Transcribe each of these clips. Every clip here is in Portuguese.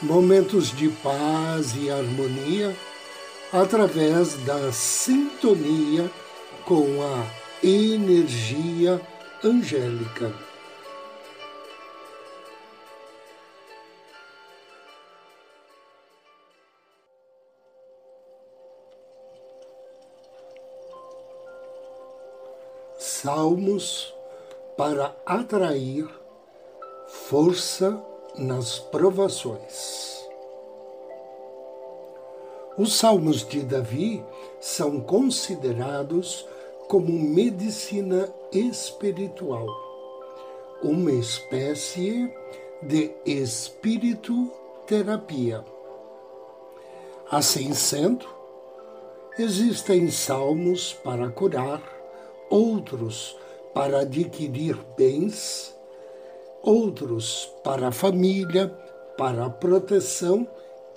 momentos de paz e harmonia através da sintonia com a energia angélica. Salmos para atrair força nas provações. Os salmos de Davi são considerados como medicina espiritual, uma espécie de espírito terapia. Assim sendo, existem salmos para curar, outros para adquirir bens outros para a família, para a proteção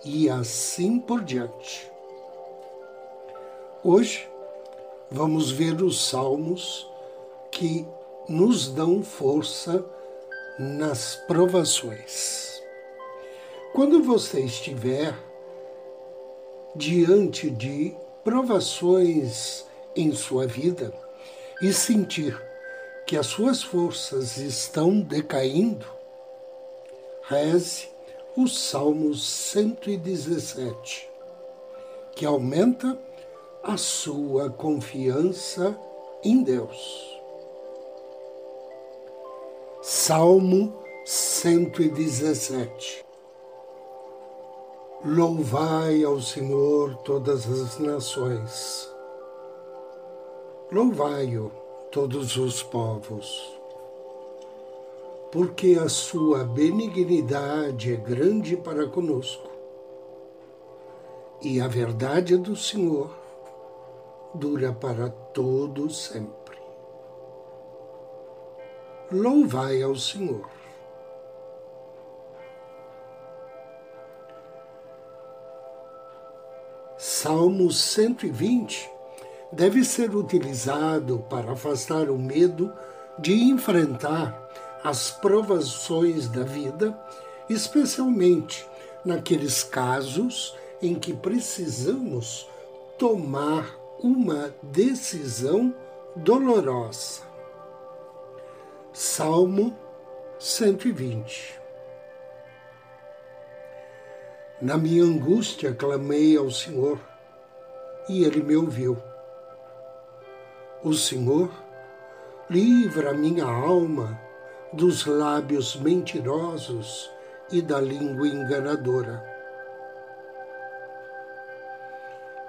e assim por diante. Hoje vamos ver os salmos que nos dão força nas provações. Quando você estiver diante de provações em sua vida e sentir que as suas forças estão decaindo, reze o Salmo 117, que aumenta a sua confiança em Deus. Salmo 117 Louvai ao Senhor todas as nações. Louvai-o todos os povos. Porque a sua benignidade é grande para conosco, e a verdade do Senhor dura para todo sempre. Louvai ao Senhor. Salmo 120 deve ser utilizado para afastar o medo de enfrentar as provações da vida, especialmente naqueles casos em que precisamos tomar uma decisão dolorosa. Salmo 120 Na minha angústia clamei ao Senhor, e Ele me ouviu o Senhor livra minha alma dos lábios mentirosos e da língua enganadora.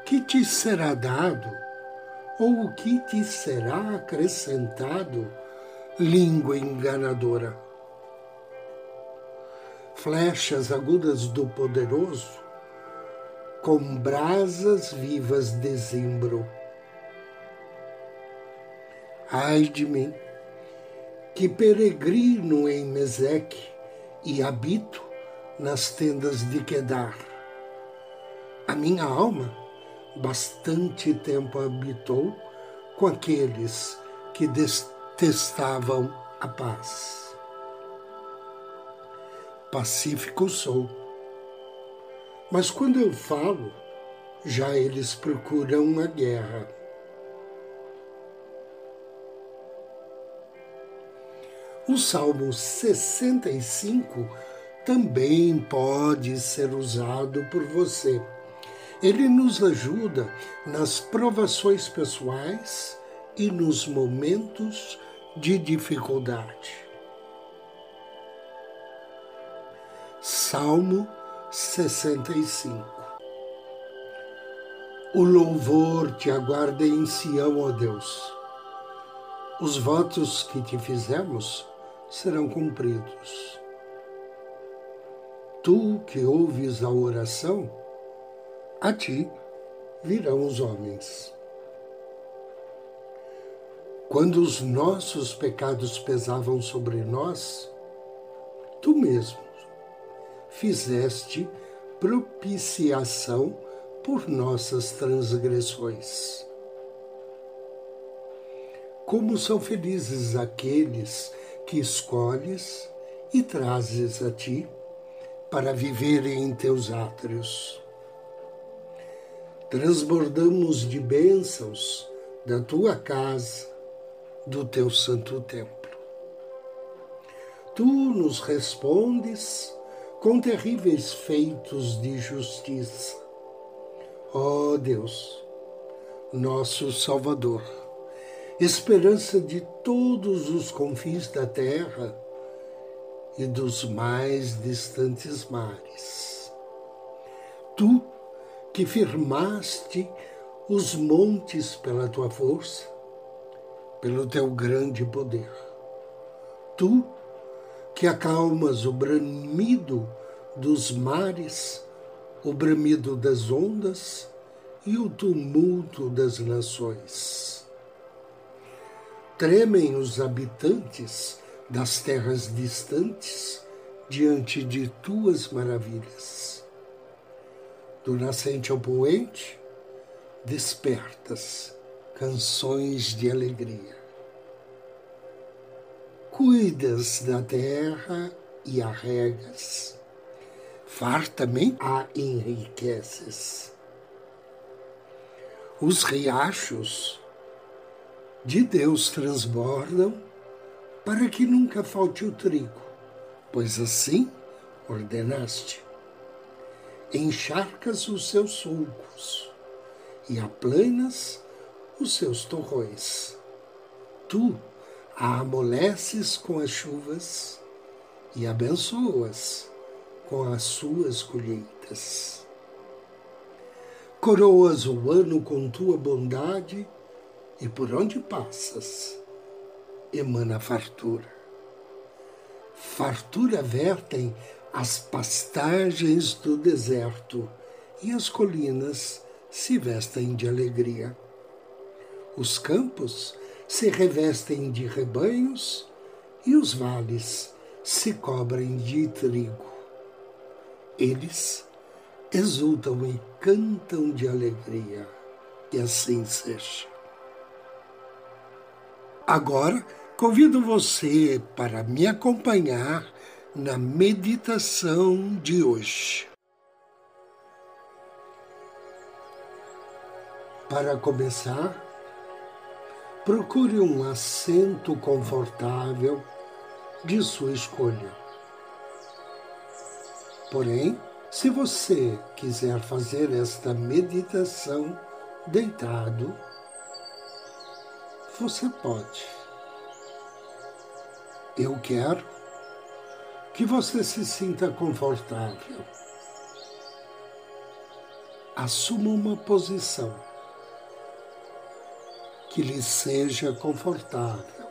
Que te será dado, ou o que te será acrescentado, língua enganadora? Flechas agudas do poderoso, com brasas vivas desimbro Ai de mim, que peregrino em Meseque e habito nas tendas de Quedar. A minha alma bastante tempo habitou com aqueles que detestavam a paz. Pacífico sou, mas quando eu falo, já eles procuram a guerra. O Salmo 65 também pode ser usado por você. Ele nos ajuda nas provações pessoais e nos momentos de dificuldade. Salmo 65 O louvor te aguarda em Sião, ó Deus. Os votos que te fizemos serão cumpridos. Tu que ouves a oração, a ti virão os homens. Quando os nossos pecados pesavam sobre nós, tu mesmo fizeste propiciação por nossas transgressões. Como são felizes aqueles que escolhes e trazes a ti para viverem em teus átrios. Transbordamos de bênçãos da tua casa, do teu santo templo. Tu nos respondes com terríveis feitos de justiça. Ó oh Deus, nosso Salvador, esperança de todos os confins da terra e dos mais distantes mares. Tu que firmaste os montes pela tua força, pelo teu grande poder. Tu que acalmas o bramido dos mares, o bramido das ondas e o tumulto das nações tremem os habitantes das terras distantes diante de tuas maravilhas. Do nascente ao poente, despertas canções de alegria. Cuidas da terra e a regas, fartamente a enriqueces. Os riachos de Deus transbordam para que nunca falte o trigo, pois assim ordenaste. Encharcas os seus sulcos e aplanas os seus torrões. Tu a amoleces com as chuvas e abençoas com as suas colheitas. Coroas o ano com tua bondade e por onde passas, emana fartura. Fartura vertem as pastagens do deserto e as colinas se vestem de alegria. Os campos se revestem de rebanhos e os vales se cobrem de trigo. Eles exultam e cantam de alegria, e assim seja. Agora, convido você para me acompanhar na meditação de hoje. Para começar, procure um assento confortável de sua escolha. Porém, se você quiser fazer esta meditação deitado, você pode. Eu quero que você se sinta confortável. Assuma uma posição que lhe seja confortável.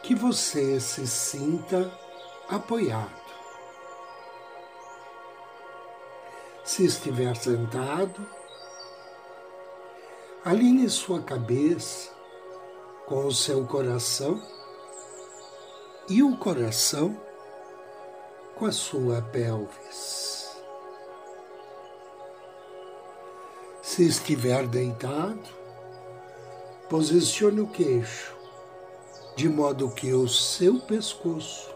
Que você se sinta apoiado. Se estiver sentado, Alinhe sua cabeça com o seu coração e o coração com a sua pelvis. Se estiver deitado, posicione o queixo de modo que o seu pescoço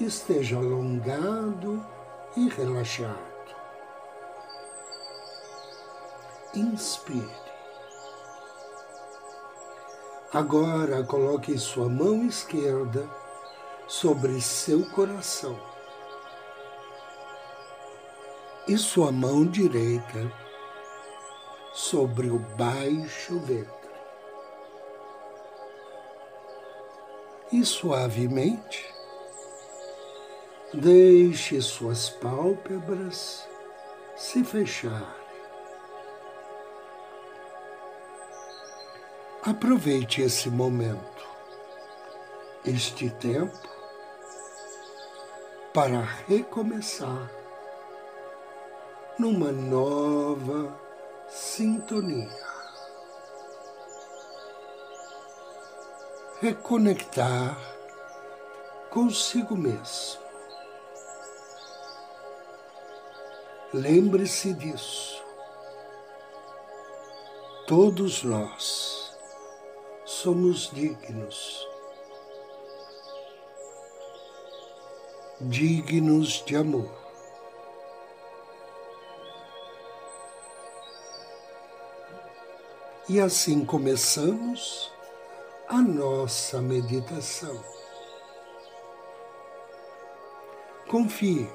esteja alongado e relaxado. Inspire. Agora coloque sua mão esquerda sobre seu coração e sua mão direita sobre o baixo ventre. E suavemente deixe suas pálpebras se fechar. Aproveite esse momento, este tempo, para recomeçar numa nova sintonia. Reconectar consigo mesmo. Lembre-se disso. Todos nós somos dignos, dignos de amor. E assim começamos a nossa meditação. Confie,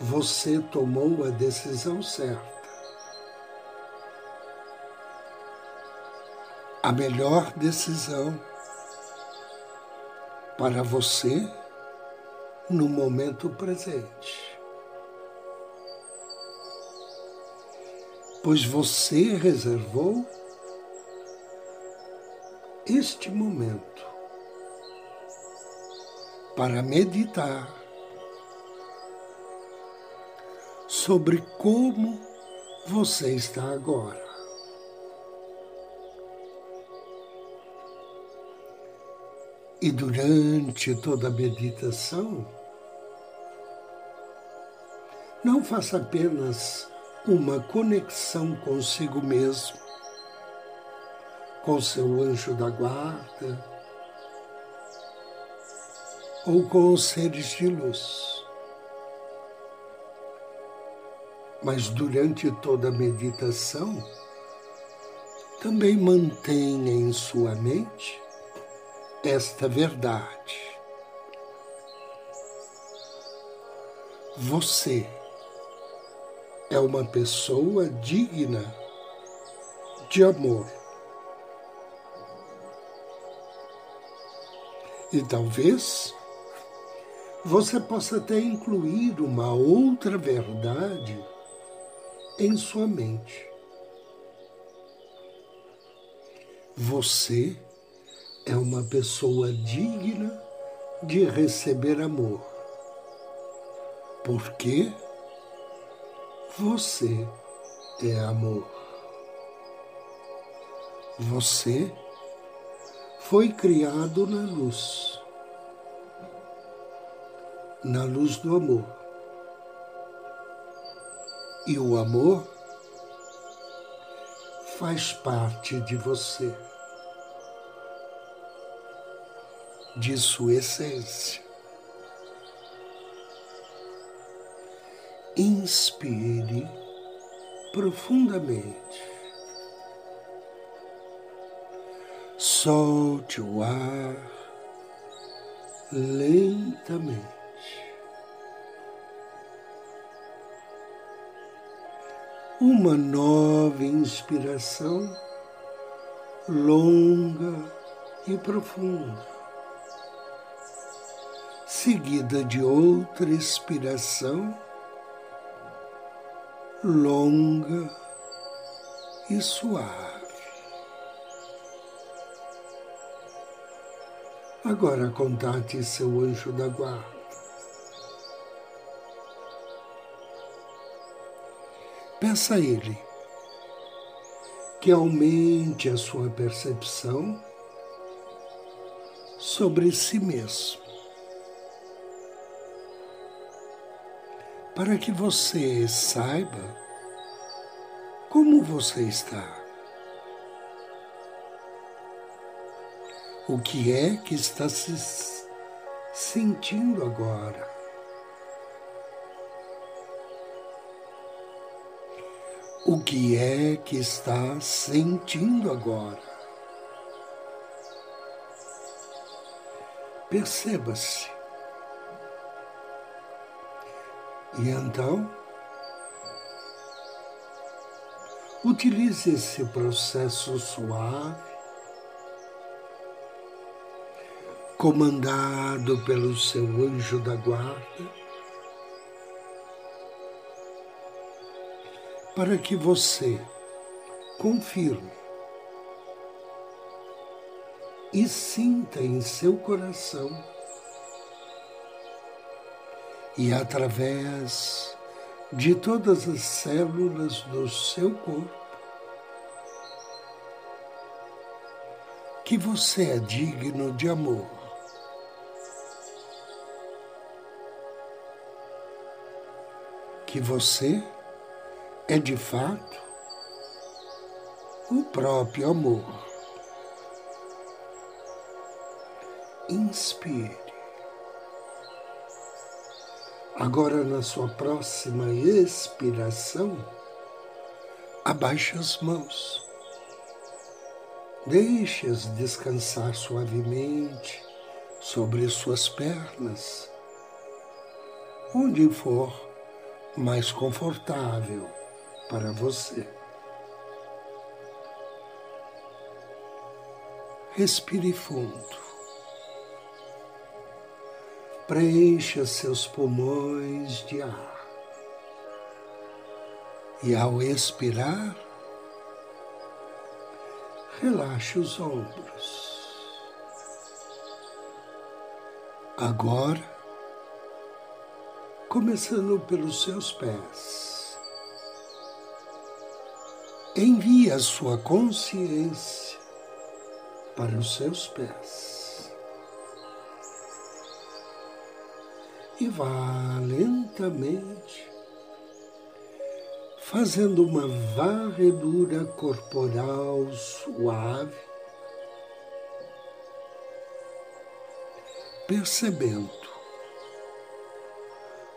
você tomou a decisão certa. A melhor decisão para você no momento presente. Pois você reservou este momento para meditar sobre como você está agora. E durante toda a meditação, não faça apenas uma conexão consigo mesmo, com seu anjo da guarda ou com os seres de luz. Mas durante toda a meditação, também mantenha em sua mente esta verdade. Você é uma pessoa digna de amor. E talvez você possa até incluir uma outra verdade em sua mente. Você é uma pessoa digna de receber amor. Porque você é amor. Você foi criado na luz, na luz do amor. E o amor faz parte de você. De sua essência. Inspire profundamente. Solte o ar lentamente. Uma nova inspiração longa e profunda seguida de outra expiração longa e suave. Agora contate seu anjo da guarda. Peça a ele que aumente a sua percepção sobre si mesmo. Para que você saiba como você está. O que é que está se sentindo agora? O que é que está sentindo agora? Perceba-se. E então, utilize esse processo suave, comandado pelo seu anjo da guarda, para que você confirme e sinta em seu coração e através de todas as células do seu corpo, que você é digno de amor. Que você é de fato o próprio amor. Inspire. Agora, na sua próxima expiração, abaixe as mãos. Deixe-as descansar suavemente sobre suas pernas, onde for mais confortável para você. Respire fundo. Preencha seus pulmões de ar. E ao expirar, relaxe os ombros. Agora, começando pelos seus pés, envie a sua consciência para os seus pés. E vá lentamente fazendo uma varredura corporal suave, percebendo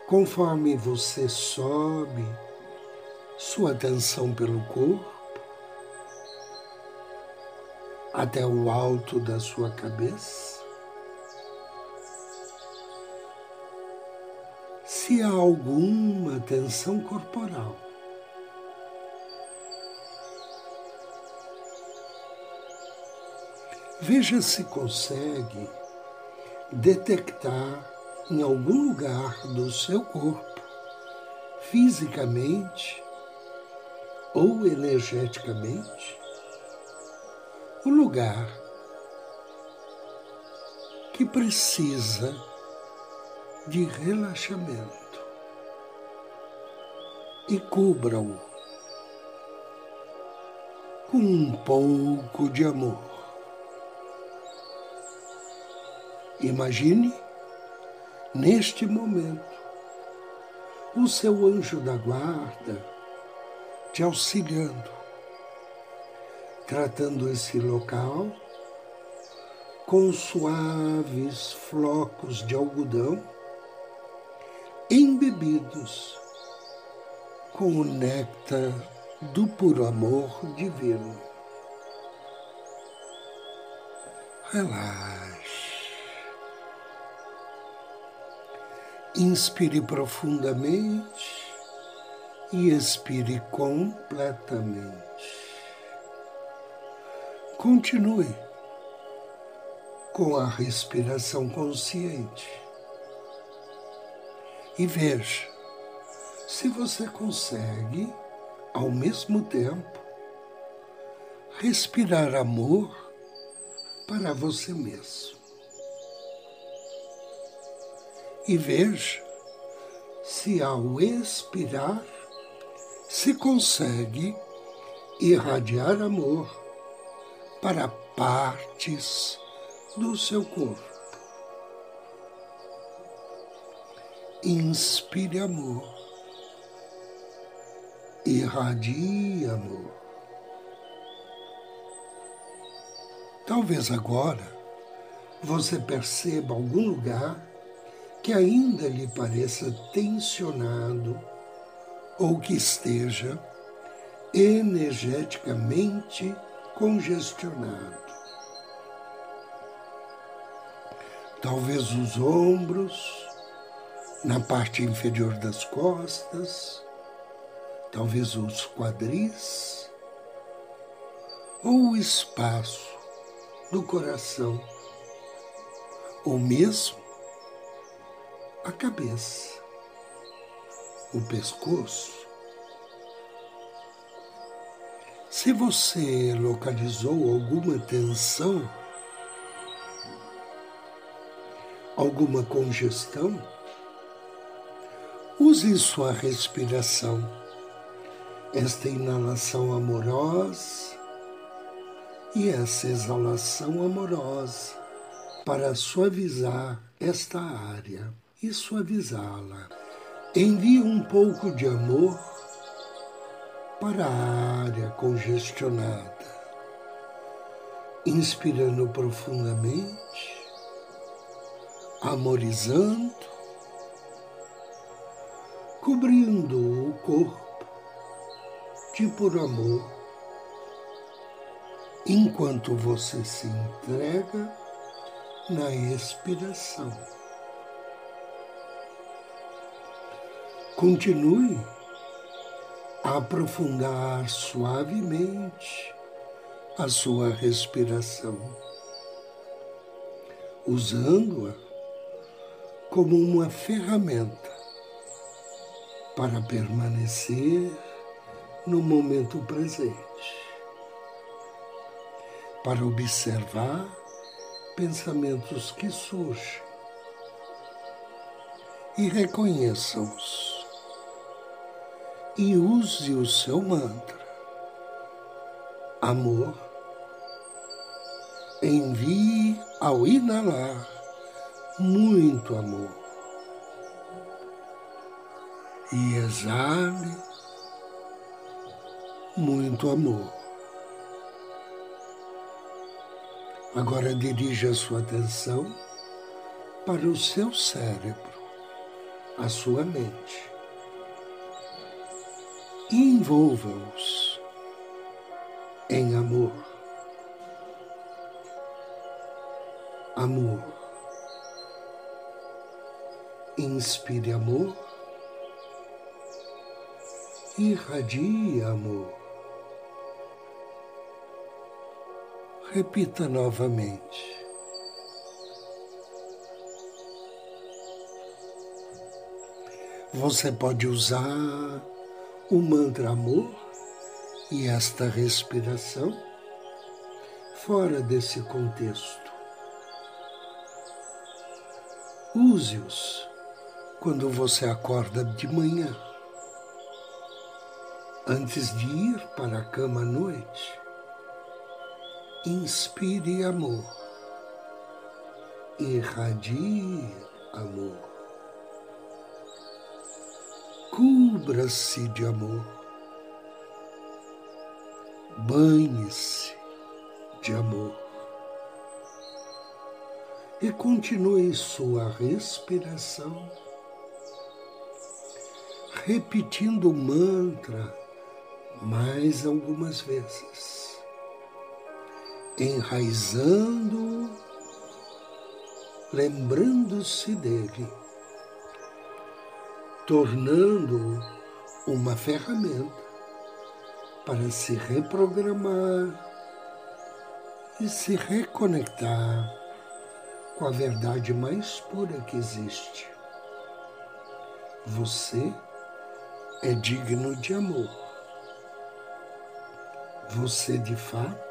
conforme você sobe sua atenção pelo corpo até o alto da sua cabeça se há alguma tensão corporal. Veja se consegue detectar em algum lugar do seu corpo, fisicamente ou energeticamente, o lugar que precisa de relaxamento e cubra-o com um pouco de amor. Imagine, neste momento, o seu anjo da guarda te auxiliando, tratando esse local com suaves flocos de algodão embebidos com o néctar do puro amor divino. Relaxe. Inspire profundamente e expire completamente. Continue com a respiração consciente e veja se você consegue, ao mesmo tempo, respirar amor para você mesmo. E veja se ao expirar se consegue irradiar amor para partes do seu corpo. Inspire amor irradie amor. Talvez agora você perceba algum lugar que ainda lhe pareça tensionado ou que esteja energeticamente congestionado. Talvez os ombros, na parte inferior das costas, talvez os quadris ou o espaço do coração, ou mesmo a cabeça, o pescoço. Se você localizou alguma tensão, alguma congestão, Use sua respiração, esta inalação amorosa e essa exalação amorosa para suavizar esta área e suavizá-la. Envie um pouco de amor para a área congestionada, inspirando profundamente, amorizando, cobrindo o corpo puro amor, enquanto você se entrega na expiração. Continue a aprofundar suavemente a sua respiração, usando-a como uma ferramenta para permanecer no momento presente, para observar pensamentos que surgem e reconheça-os e use o seu mantra. Amor, envie ao inalar muito amor. E exale muito amor. Agora dirija a sua atenção para o seu cérebro, a sua mente envolva-os em amor. Amor. Inspire amor. Irradie amor. Repita novamente. Você pode usar o mantra amor e esta respiração fora desse contexto. Use-os quando você acorda de manhã, antes de ir para a cama à noite. Inspire amor, irradie amor. Cubra-se de amor. Banhe-se de amor. E continue sua respiração, repetindo o mantra mais algumas vezes, enraizando, lembrando-se dele tornando-o uma ferramenta para se reprogramar e se reconectar com a verdade mais pura que existe. Você é digno de amor. Você de fato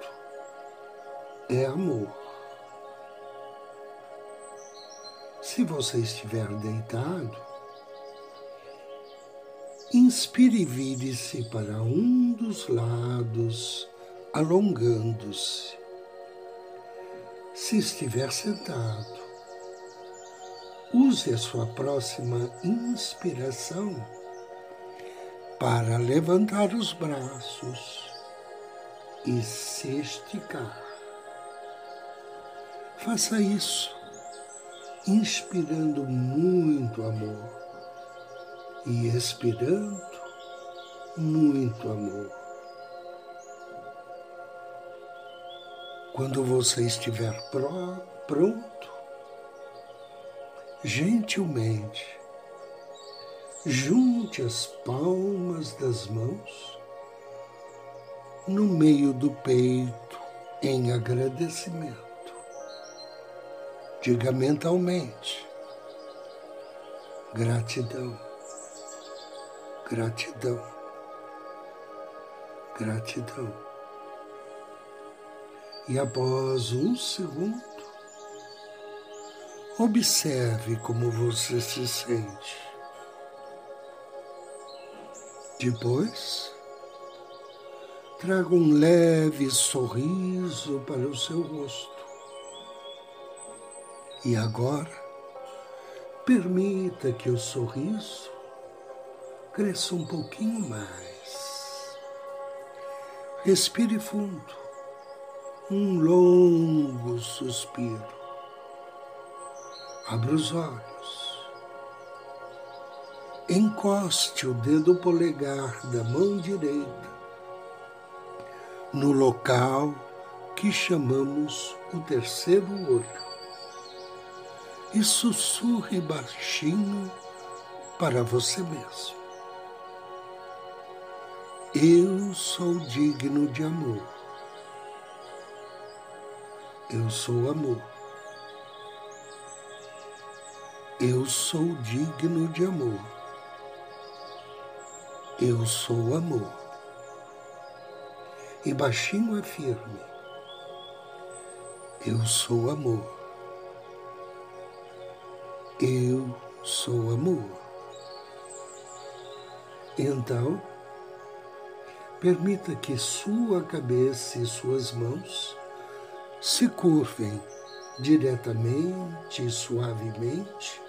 é amor. Se você estiver deitado, Inspire e vire-se para um dos lados, alongando-se. Se estiver sentado, use a sua próxima inspiração para levantar os braços e se esticar. Faça isso, inspirando muito amor e expirando muito amor. Quando você estiver pronto, gentilmente, junte as palmas das mãos no meio do peito em agradecimento. Diga mentalmente: gratidão Gratidão. Gratidão. E após um segundo, observe como você se sente. Depois, traga um leve sorriso para o seu rosto. E agora, permita que o sorriso cresça um pouquinho mais. Respire fundo, um longo suspiro. Abra os olhos. Encoste o dedo polegar da mão direita no local que chamamos o terceiro olho e sussurre baixinho para você mesmo. Eu sou digno de amor. Eu sou amor. Eu sou digno de amor. Eu sou amor. E baixinho afirme: Eu sou amor. Eu sou amor. Então, permita que sua cabeça e suas mãos se curvem diretamente e suavemente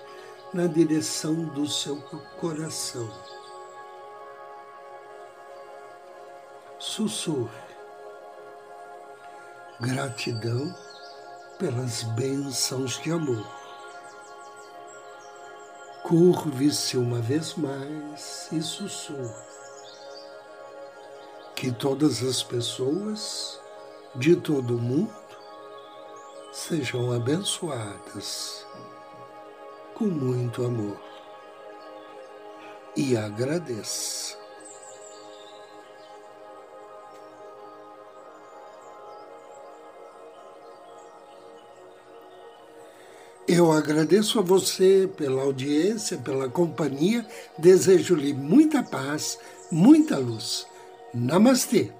na direção do seu coração. Sussurre. Gratidão pelas bênçãos de amor Curve-se uma vez mais e sussurre. Que todas as pessoas de todo o mundo sejam abençoadas com muito amor. E agradeça. Eu agradeço a você pela audiência, pela companhia. Desejo-lhe muita paz, muita luz. Namastê.